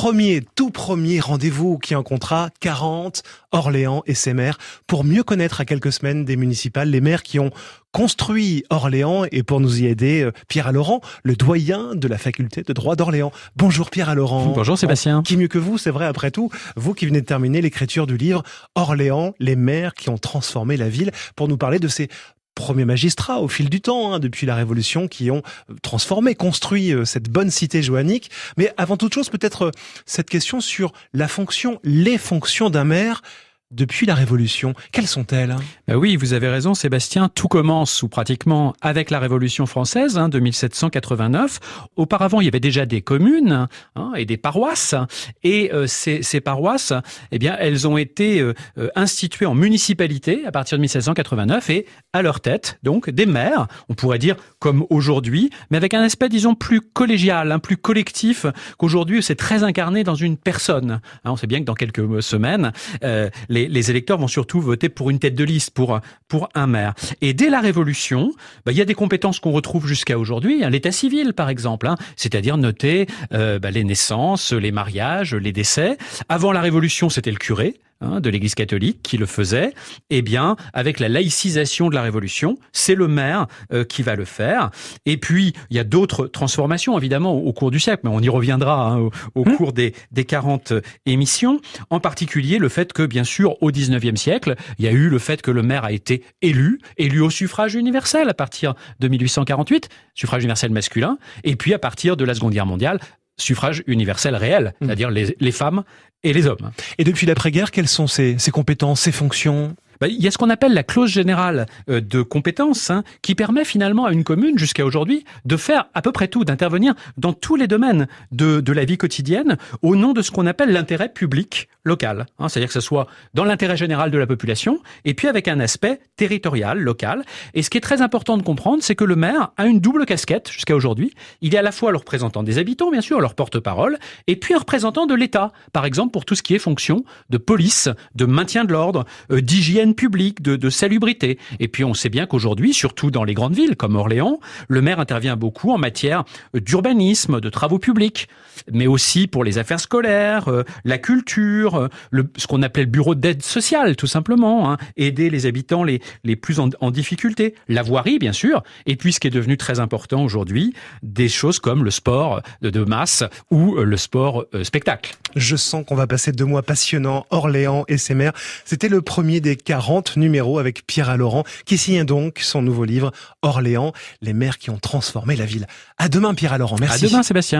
premier, tout premier rendez-vous qui en comptera 40, Orléans et ses maires, pour mieux connaître à quelques semaines des municipales les maires qui ont construit Orléans et pour nous y aider, euh, Pierre Laurent, le doyen de la faculté de droit d'Orléans. Bonjour Pierre Laurent. Bonjour Sébastien. Qui mieux que vous, c'est vrai après tout, vous qui venez de terminer l'écriture du livre Orléans, les maires qui ont transformé la ville, pour nous parler de ces premiers magistrats au fil du temps, hein, depuis la Révolution, qui ont transformé, construit euh, cette bonne cité joannique. Mais avant toute chose, peut-être euh, cette question sur la fonction, les fonctions d'un maire depuis la Révolution. Quelles sont-elles? Ben Oui, vous avez raison Sébastien, tout commence ou pratiquement avec la Révolution française hein, de 1789. Auparavant, il y avait déjà des communes hein, et des paroisses et euh, ces, paroisses, eh bien, elles ont été euh, euh, instituées en municipalité à partir de 1789 et à leur tête, donc des maires, on pourrait dire comme aujourd'hui, mais avec un aspect disons plus collégial, un plus collectif qu'aujourd'hui c'est très incarné dans une personne. Hein, on sait bien que dans quelques semaines, les les, électeurs vont surtout voter pour une tête de liste, pour, pour un maire. Et dès la Révolution, bah, il y a des compétences qu'on retrouve jusqu'à aujourd'hui, hein, l'état civil par exemple, hein, c'est-à-dire noter euh, bah, les naissances, les mariages, les décès. Avant la Révolution, c'était le curé. Hein, de l'Église catholique qui le faisait, eh bien, avec la laïcisation de la Révolution, c'est le maire euh, qui va le faire. Et puis, il y a d'autres transformations, évidemment, au, cours du siècle, mais on y reviendra hein, au, mmh. cours des, des 40 émissions. En particulier, le fait que, bien sûr, au 19e siècle, il y a eu le fait que le maire a été élu, élu au suffrage universel à partir de 1848, suffrage universel masculin, et puis à partir de la Seconde Guerre mondiale, suffrage universel réel, mmh. c'est-à-dire les, les, femmes et les hommes. Et depuis l'après-guerre, quelles sont ses, compétences, ses fonctions? Bah, il y a ce qu'on appelle la clause générale euh, de compétences hein, qui permet finalement à une commune jusqu'à aujourd'hui de faire à peu près tout, d'intervenir dans tous les domaines de, de la vie quotidienne au nom de ce qu'on appelle l'intérêt public local. Hein, C'est-à-dire que ce soit dans l'intérêt général de la population et puis avec un aspect territorial, local. Et ce qui est très important de comprendre, c'est que le maire a une double casquette jusqu'à aujourd'hui. Il est à la fois le représentant des habitants, bien sûr, leur porte-parole, et puis un représentant de l'État, par exemple pour tout ce qui est fonction de police, de maintien de l'ordre, euh, d'hygiène publique, de, salubrité. Et puis on sait bien qu'aujourd'hui, surtout dans les grandes villes comme Orléans, le maire intervient beaucoup en matière d'urbanisme, de travaux publics, mais aussi pour les affaires scolaires, euh, la culture, euh, le, ce qu'on appelait le bureau d'aide sociale, tout simplement, hein, aider les habitants les, les plus en, en, difficulté, la voirie, bien sûr, et puis ce qui est devenu très important aujourd'hui, des choses comme le sport de, de masse ou euh, le sport euh, spectacle. Je sens qu'on va passer deux mois passionnants, Orléans et ses maires. C'était le premier des 40 numéros avec Pierre Laurent, qui signe donc son nouveau livre, Orléans, les maires qui ont transformé la ville. À demain, Pierre Laurent. Merci. À demain, Sébastien.